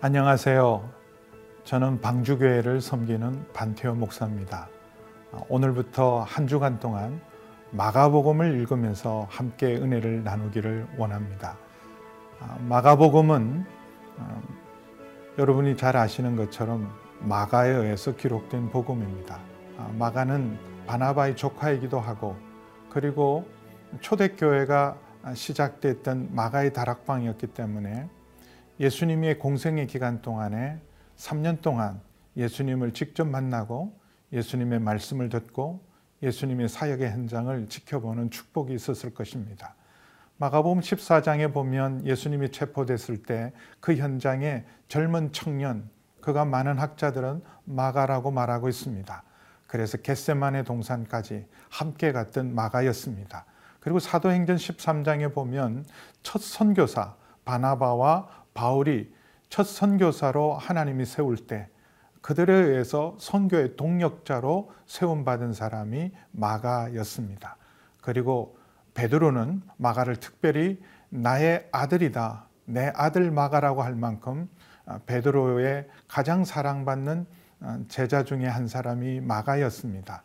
안녕하세요. 저는 방주교회를 섬기는 반태호 목사입니다. 오늘부터 한 주간 동안 마가복음을 읽으면서 함께 은혜를 나누기를 원합니다. 마가복음은 어, 여러분이 잘 아시는 것처럼 마가에 의해서 기록된 복음입니다. 마가는 바나바의 조카이기도 하고 그리고 초대교회가 시작됐던 마가의 다락방이었기 때문에 예수님의 공생의 기간 동안에 3년 동안 예수님을 직접 만나고 예수님의 말씀을 듣고 예수님의 사역의 현장을 지켜보는 축복이 있었을 것입니다. 마가복음 14장에 보면 예수님이 체포됐을 때 그 현장에 젊은 청년, 그가 많은 학자들은 마가라고 말하고 있습니다. 그래서 겟세만의 동산까지 함께 갔던 마가였습니다. 그리고 사도행전 13장에 보면 첫 선교사 바나바와 바울이 첫 선교사로 하나님이 세울 때 그들에 의해서 선교의 동력자로 세움받은 사람이 마가였습니다. 그리고 베드로는 마가를 특별히 나의 아들이다. 내 아들 마가라고 할 만큼 베드로의 가장 사랑받는 제자 중에 한 사람이 마가였습니다.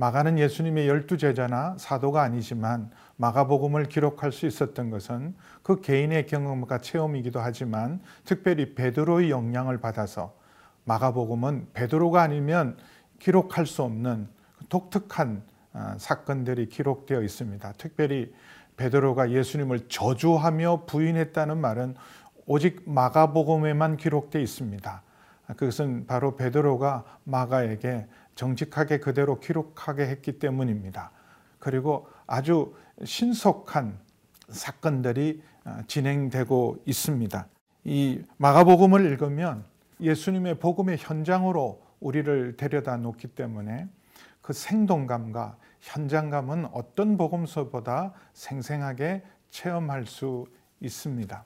마가는 예수님의 열두 제자나 사도가 아니지만 마가복음을 기록할 수 있었던 것은 그 개인의 경험과 체험이기도 하지만 특별히 베드로의 영향을 받아서 마가복음은 베드로가 아니면 기록할 수 없는 독특한 아, 사건들이 기록되어 있습니다. 특별히 베드로가 예수님을 저주하며 부인했다는 말은 오직 마가복음에만 기록되어 있습니다. 그것은 바로 베드로가 마가에게 정직하게 그대로 기록하게 했기 때문입니다. 그리고 아주 신속한 사건들이 어, 진행되고 있습니다. 이 마가복음을 읽으면 예수님의 복음의 현장으로 우리를 데려다 놓기 때문에 그 생동감과 현장감은 어떤 복음서보다 생생하게 체험할 수 있습니다.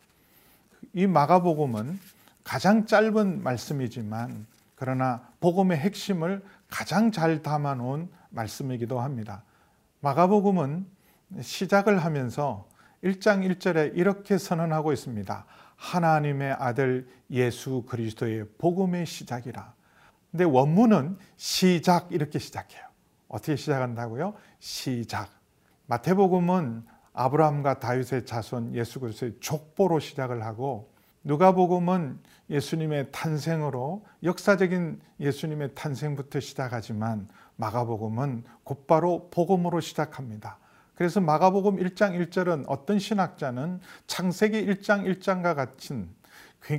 이 마가복음은 가장 짧은 말씀이지만 그러나 복음의 핵심을 가장 잘 담아 놓은 말씀이기도 합니다. 마가복음은 시작을 하면서 1장 1절에 이렇게 선언하고 있습니다. 하나님의 아들 예수 그리스도의 복음의 시작이라. 근데 원문은 시작 이렇게 시작해요. 어떻게 시작한다고요? 시작. 마태복음은 아브라함과 다윗의 자손 예수 그리스도의 족보로 시작을 하고 누가복음은 예수님의 탄생으로 역사적인 예수님의 탄생부터 시작하지만 마가복음은 곧바로 복음으로 시작합니다. 그래서 마가복음 1장 1절은 어떤 신학자는 창세기 1장 1장과 같은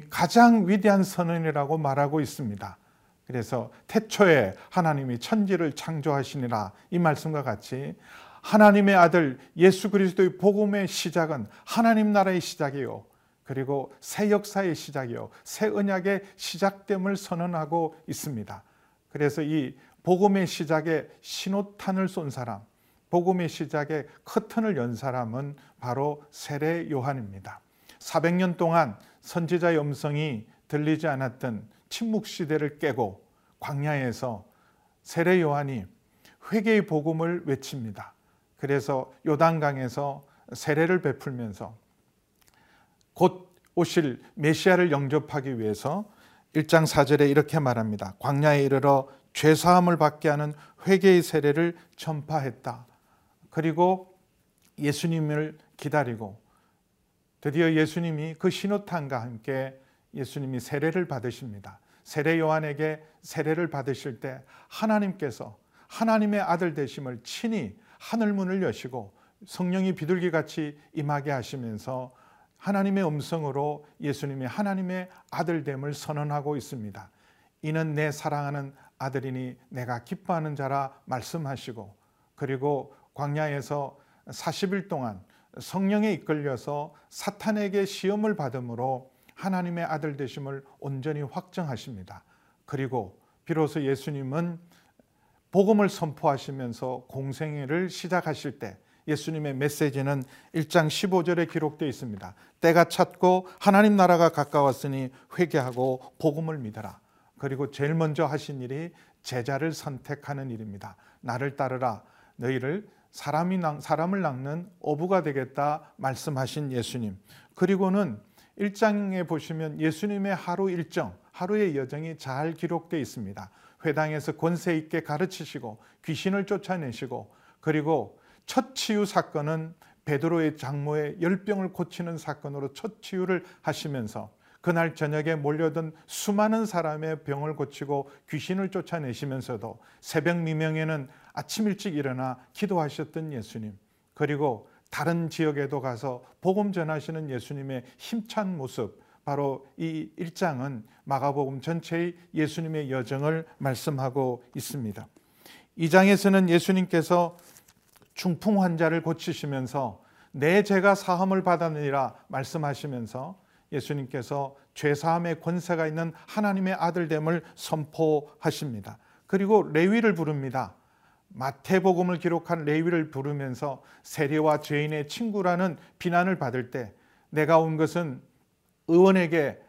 가장 위대한 선언이라고 말하고 있습니다. 그래서 태초에 하나님이 천지를 창조하시니라 이 말씀과 같이 하나님의 아들 예수 그리스도의 복음의 시작은 하나님 나라의 시작이요. 그리고 새 역사의 시작이요. 새 언약의 시작됨을 선언하고 있습니다. 그래서 이 복음의 시작에 신호탄을 쏜 사람, 복음의 시작에 커튼을 연 사람은 바로 세례 요한입니다. 400년 동안 선지자의 음성이 들리지 않았던 침묵 시대를 깨고 광야에서 세례 요한이 회개의 복음을 외칩니다. 그래서 요단강에서 세례를 베풀면서 곧 오실 메시아를 영접하기 위해서 1장 4절에 이렇게 말합니다. 광야에 이르러 죄 사함을 받게 하는 회개의 세례를 전파했다. 그리고 예수님을 기다리고 드디어 예수님이 그 신호탄과 함께 예수님이 세례를 받으십니다. 세례 요한에게 세례를 받으실 때 하나님께서 하나님의 아들 되심을 친히 하늘 문을 여시고 성령이 비둘기 같이 임하게 하시면서 하나님의 음성으로 예수님이 하나님의 아들됨을 선언하고 있습니다. 이는 내 사랑하는 아들이니 내가 기뻐하는 자라 말씀하시고 그리고 광야에서 40일 동안 성령에 이끌려서 사탄에게 시험을 받음으로 하나님의 아들 되심을 온전히 확정하십니다. 그리고 비로소 예수님은 복음을 선포하시면서 공생애를 시작하실 때 예수님의 메시지는 1장 15절에 기록되어 있습니다. 때가 찼고 하나님 나라가 가까웠으니 회개하고 복음을 믿어라. 그리고 제일 먼저 하신 일이 제자를 선택하는 일입니다. 나를 따르라. 너희를 사람이 사람을 낚는 어부가 되겠다 말씀하신 예수님. 그리고는 1장에 보시면 예수님의 하루 일정, 하루의 여정이 잘 기록되어 있습니다. 회당에서 권세 있게 가르치시고 귀신을 쫓아내시고 그리고 첫 치유 사건은 베드로의 장모의 열병을 고치는 사건으로 첫 치유를 하시면서 그날 저녁에 몰려든 수많은 사람의 병을 고치고 귀신을 쫓아내시면서도 새벽 미명에는 아침 일찍 일어나 기도하셨던 예수님 그리고 다른 지역에도 가서 복음 전하시는 예수님의 힘찬 모습 바로 이 1장은 마가복음 전체의 예수님의 여정을 말씀하고 있습니다. 2장에서는 예수님께서 중풍 환자를 고치시면서 내 죄가 사함을 받았느니라 말씀하시면서 예수님께서 죄 사함의 권세가 있는 하나님의 아들됨을 선포하십니다. 그리고 레위를 부릅니다. 마태복음을 기록한 레위를 부르면서 세리와 죄인의 친구라는 비난을 받을 때 내가 온 것은 의원에게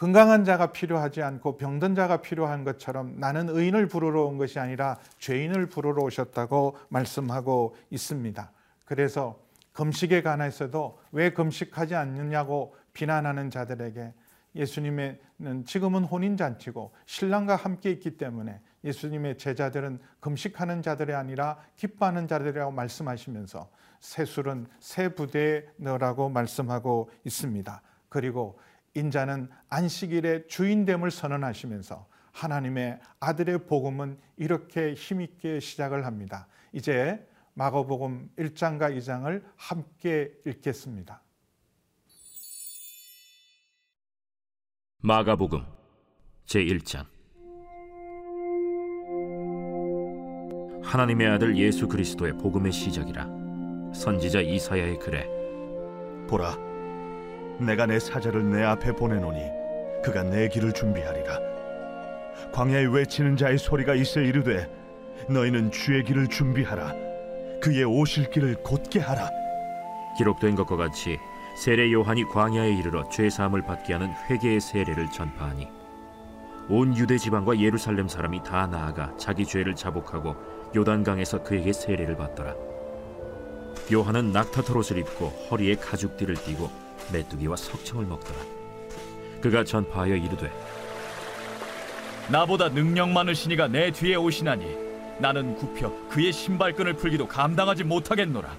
건강한 자가 필요하지 않고 병든 자가 필요한 것처럼 나는 의인을 부르러 온 것이 아니라 죄인을 부르러 오셨다고 말씀하고 있습니다. 그래서 금식에 관해서도 왜 금식하지 않느냐고 비난하는 자들에게 예수님은 지금은 혼인잔치고 신랑과 함께 있기 때문에 예수님의 제자들은 금식하는 자들이 아니라 기뻐하는 자들이라고 말씀하시면서 새 술은 새 부대에 넣으라고 말씀하고 있습니다. 그리고 인자는 안식일의 주인됨을 선언하시면서 하나님의 아들의 복음은 이렇게 힘있게 시작을 합니다. 이제 마가복음 1장과 2장을 함께 읽겠습니다. 마가복음 제1장 하나님의 아들 예수 그리스도의 복음의 시작이라 선지자 이사야의 글에 보라 내가 내 사자를 내 앞에 보내노니 그가 내 길을 준비하리라. 광야에 외치는 자의 소리가 있을 이르되 너희는 주의 길을 준비하라. 그의 오실 길을 곧게 하라. 기록된 것과 같이 세례 요한이 광야에 이르러 죄 사함을 받게 하는 회개의 세례를 전파하니 온 유대 지방과 예루살렘 사람이 다 나아가 자기 죄를 자복하고 요단강에서 그에게 세례를 받더라. 요한은 낙타털 옷을 입고 허리에 가죽띠를 띠고 메뚜기와 석청을 먹더라. 그가 전파하여 이르되 나보다 능력 많으신 이가 내 뒤에 오시나니 나는 굽혀 그의 신발끈을 풀기도 감당하지 못하겠노라.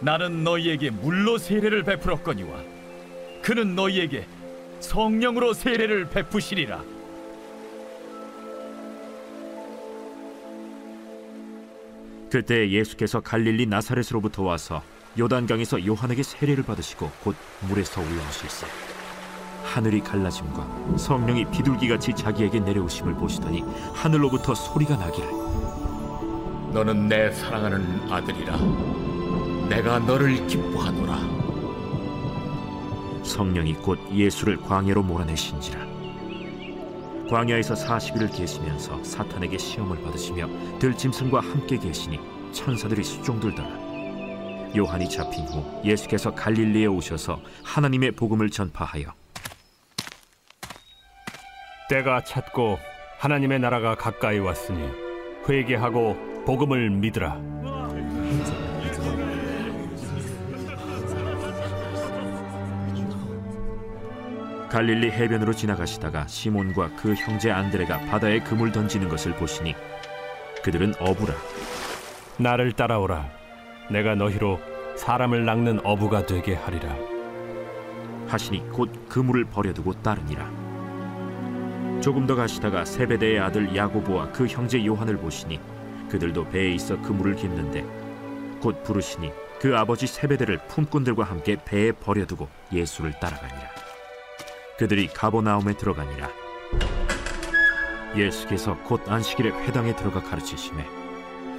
나는 너희에게 물로 세례를 베풀었거니와 그는 너희에게 성령으로 세례를 베푸시리라. 그때 예수께서 갈릴리 나사렛으로부터 와서 요단강에서 요한에게 세례를 받으시고 곧 물에서 올라오실세. 하늘이 갈라짐과 성령이 비둘기같이 자기에게 내려오심을 보시더니 하늘로부터 소리가 나기를. 너는 내 사랑하는 아들이라. 내가 너를 기뻐하노라. 성령이 곧 예수를 광야로 몰아내신지라. 광야에서 40일을 계시면서 사탄에게 시험을 받으시며 들짐승과 함께 계시니 천사들이 수종들더라 요한이 잡힌 후 예수께서 갈릴리에 오셔서 하나님의 복음을 전파하여 때가 찼고 하나님의 나라가 가까이 왔으니 회개하고 복음을 믿으라. 갈릴리 해변으로 지나가시다가 시몬과 그 형제 안드레가 바다에 그물 던지는 것을 보시니 그들은 어부라 나를 따라오라. 내가 너희로 사람을 낚는 어부가 되게 하리라. 하시니 곧 그물을 버려두고 따르니라. 조금 더 가시다가 세베대의 아들 야고보와 그 형제 요한을 보시니 그들도 배에 있어 그물을 깁는데 곧 부르시니 그 아버지 세베대를 품꾼들과 함께 배에 버려두고 예수를 따라가니라. 그들이 가보나움에 들어가니라. 예수께서 곧 안식일에 회당에 들어가 가르치심에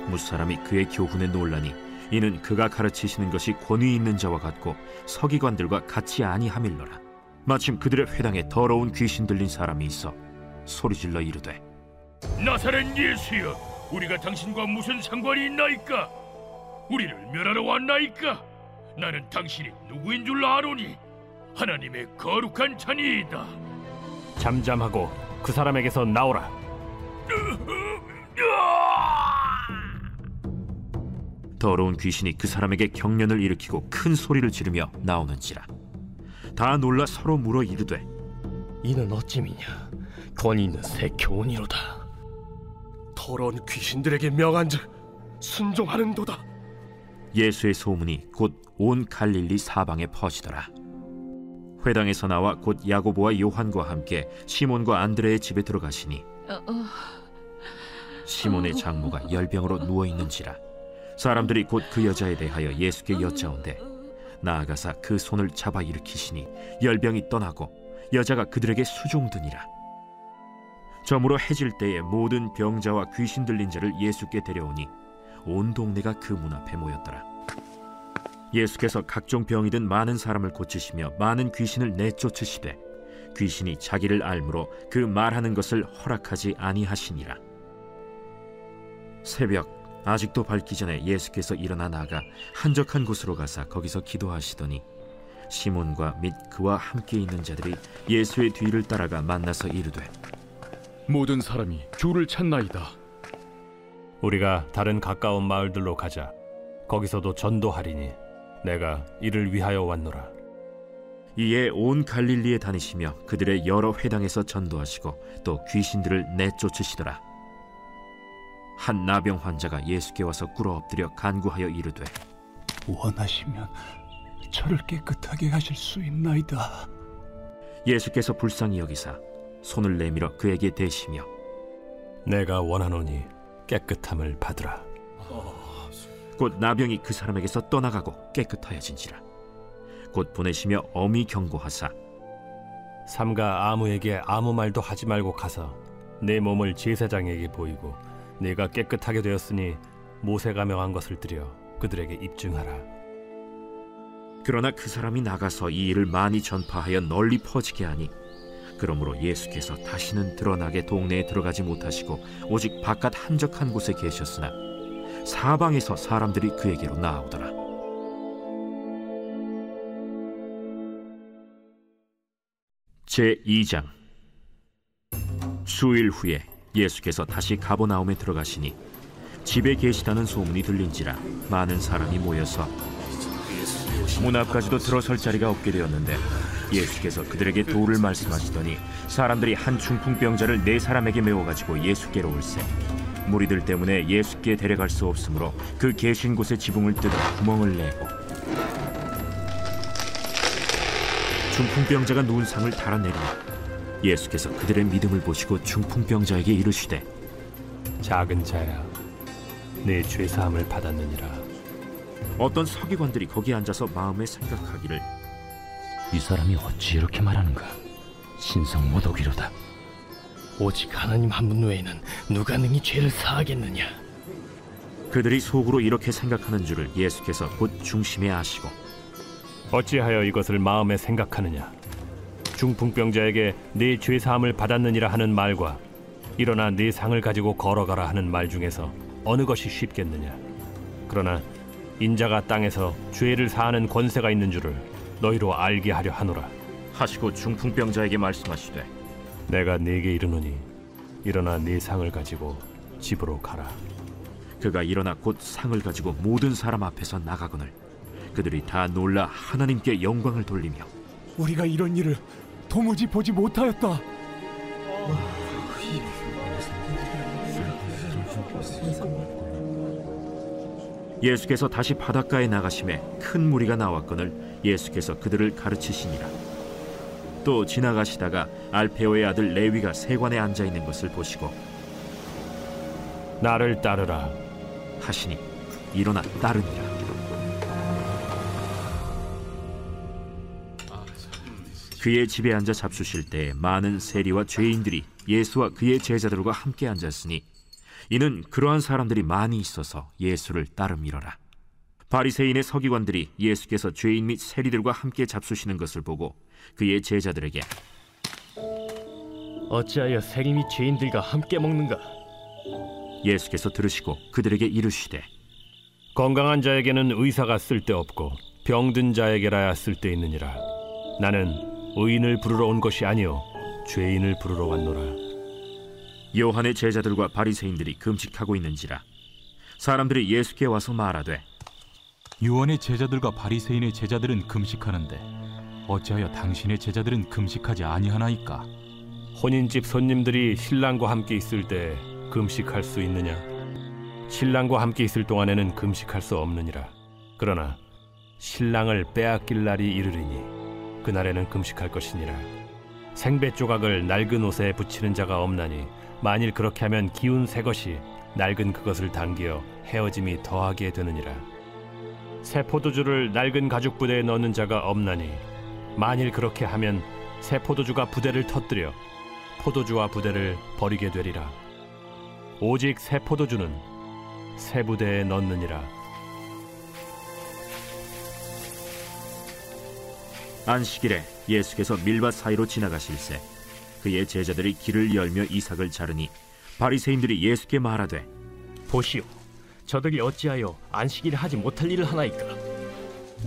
무사람이 그의 교훈에 놀라니 이는 그가 가르치시는 것이 권위 있는 자와 같고 서기관들과 같이 아니함일러라. 마침 그들의 회당에 더러운 귀신 들린 사람이 있어 소리질러 이르되 나사렛 예수여 우리가 당신과 무슨 상관이 있나이까? 우리를 멸하러 왔나이까? 나는 당신이 누구인 줄 아노니? 하나님의 거룩한 자니이다. 잠잠하고 그 사람에게서 나오라 더러운 귀신이 그 사람에게 경련을 일으키고 큰 소리를 지르며 나오는지라. 다 놀라 서로 물어 이르되 이는 어찌미냐? 권위 있는 새 교훈이로다. 더러운 귀신들에게 명한즉 순종하는도다. 예수의 소문이 곧 온 갈릴리 사방에 퍼지더라. 회당에서 나와 곧 야고보와 요한과 함께 시몬과 안드레의 집에 들어가시니 시몬의 장모가 열병으로 누워 있는지라 사람들이 곧 그 여자에 대하여 예수께 여짜온대. 나아가사 그 손을 잡아 일으키시니 열병이 떠나고 여자가 그들에게 수종드니라. 저물어 해질 때에 모든 병자와 귀신 들린 자를 예수께 데려오니 온 동네가 그 문 앞에 모였더라. 예수께서 각종 병이 든 많은 사람을 고치시며 많은 귀신을 내쫓으시되 귀신이 자기를 알므로 그 말하는 것을 허락하지 아니하시니라. 새벽 아직도 밝기 전에 예수께서 일어나 나가 한적한 곳으로 가사 거기서 기도하시더니 시몬과 및 그와 함께 있는 자들이 예수의 뒤를 따라가 만나서 이르되 모든 사람이 주를 찾나이다. 우리가 다른 가까운 마을들로 가자. 거기서도 전도하리니 내가 이를 위하여 왔노라. 이에 온 갈릴리에 다니시며 그들의 여러 회당에서 전도하시고 또 귀신들을 내쫓으시더라. 한 나병 환자가 예수께 와서 꿇어 엎드려 간구하여 이르되 원하시면 저를 깨끗하게 하실 수 있나이다. 예수께서 불쌍히 여기사 손을 내밀어 그에게 대시며 내가 원하노니 깨끗함을 받으라. 곧 나병이 그 사람에게서 떠나가고 깨끗하여진지라. 곧 보내시며 엄히 경고하사 삼가 아무에게 아무 말도 하지 말고 가서 내 몸을 제사장에게 보이고 내가 깨끗하게 되었으니 모세가 명한 것을 드려 그들에게 입증하라. 그러나 그 사람이 나가서 이 일을 많이 전파하여 널리 퍼지게 하니 그러므로 예수께서 다시는 드러나게 동네에 들어가지 못하시고 오직 바깥 한적한 곳에 계셨으나 사방에서 사람들이 그에게로 나오더라. 제 2장 수일 후에 예수께서 다시 가버나움에 들어가시니 집에 계시다는 소문이 들린지라 많은 사람이 모여서 문 앞까지도 들어설 자리가 없게 되었는데 예수께서 그들에게 도를 말씀하시더니 사람들이 한 중풍병자를 네 사람에게 메워 가지고 예수께로 올세. 무리들 때문에 예수께 데려갈 수 없으므로 그 계신 곳에 지붕을 뜯어 구멍을 내고 중풍병자가 누운 상을 달아내리니 예수께서 그들의 믿음을 보시고 중풍병자에게 이르시되 작은 자야, 내 죄 사함을 받았느니라. 어떤 서기관들이 거기 앉아서 마음에 생각하기를 이 사람이 어찌 이렇게 말하는가 신성 모독이로다 오직 하나님 한 분 외에는 누가 능히 죄를 사하겠느냐 그들이 속으로 이렇게 생각하는 줄을 예수께서 곧 중심에 아시고 어찌하여 이것을 마음에 생각하느냐? 중풍병자에게 네 죄 사함을 받았느니라 하는 말과 일어나 네 상을 가지고 걸어가라 하는 말 중에서 어느 것이 쉽겠느냐? 그러나 인자가 땅에서 죄를 사하는 권세가 있는 줄을 너희로 알게 하려 하노라. 하시고 중풍병자에게 말씀하시되 내가 네게 이르노니 일어나 네 상을 가지고 집으로 가라. 그가 일어나 곧 상을 가지고 모든 사람 앞에서 나가거늘 그들이 다 놀라 하나님께 영광을 돌리며 우리가 이런 일을 도무지 보지 못하였다. 예수께서 다시 바닷가에 나가심에 큰 무리가 나왔거늘 예수께서 그들을 가르치시니라 또 지나가시다가 알페오의 아들 레위가 세관에 앉아 있는 것을 보시고 나를 따르라. 하시니 일어나 따르니라 그의 집에 앉아 잡수실 때 많은 세리와 죄인들이 예수와 그의 제자들과 함께 앉았으니 이는 그러한 사람들이 많이 있어서 예수를 따름이러라 바리새인의 서기관들이 예수께서 죄인 및 세리들과 함께 잡수시는 것을 보고 그의 제자들에게 어찌하여 세리 및 죄인들과 함께 먹는가 예수께서 들으시고 그들에게 이르시되 건강한 자에게는 의사가 쓸데없고 병든 자에게라야 쓸데있느니라. 나는 의인을 부르러 온 것이 아니요 죄인을 부르러 왔노라. 요한의 제자들과 바리새인들이 금식하고 있는지라 사람들이 예수께 와서 말하되 유언의 제자들과 바리새인의 제자들은 금식하는데 어찌하여 당신의 제자들은 금식하지 아니하나이까? 혼인집 손님들이 신랑과 함께 있을 때 금식할 수 있느냐? 신랑과 함께 있을 동안에는 금식할 수 없느니라. 그러나 신랑을 빼앗길 날이 이르리니 그날에는 금식할 것이니라. 생배 조각을 낡은 옷에 붙이는 자가 없나니 만일 그렇게 하면 기운 새 것이 낡은 그것을 당겨 헤어짐이 더하게 되느니라. 새 포도주를 낡은 가죽 부대에 넣는 자가 없나니 만일 그렇게 하면 새 포도주가 부대를 터뜨려 포도주와 부대를 버리게 되리라. 오직 새 포도주는 새 부대에 넣느니라. 안식일에 예수께서 밀밭 사이로 지나가실새 그의 제자들이 길을 열며 이삭을 자르니 바리새인들이 예수께 말하되 보시오, 저들이 어찌하여 안식일을 하지 못할 일을 하나이까?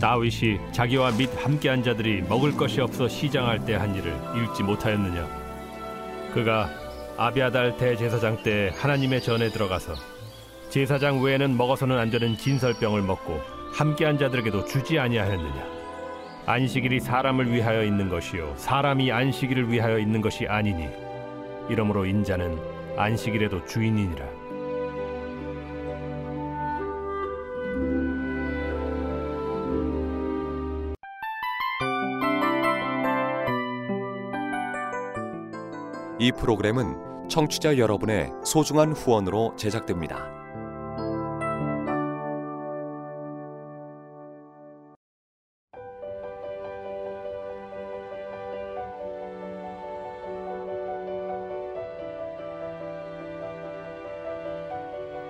다윗이 자기와 및 함께한 자들이 먹을 것이 없어 시장할 때 한 일을 읽지 못하였느냐? 그가 아비아달 대제사장 때 하나님의 전에 들어가서 제사장 외에는 먹어서는 안 되는 진설병을 먹고 함께한 자들에게도 주지 아니하였느냐? 안식일이 사람을 위하여 있는 것이요 사람이 안식일을 위하여 있는 것이 아니니 이러므로 인자는 안식일에도 주인이니라. 이 프로그램은 청취자 여러분의 소중한 후원으로 제작됩니다.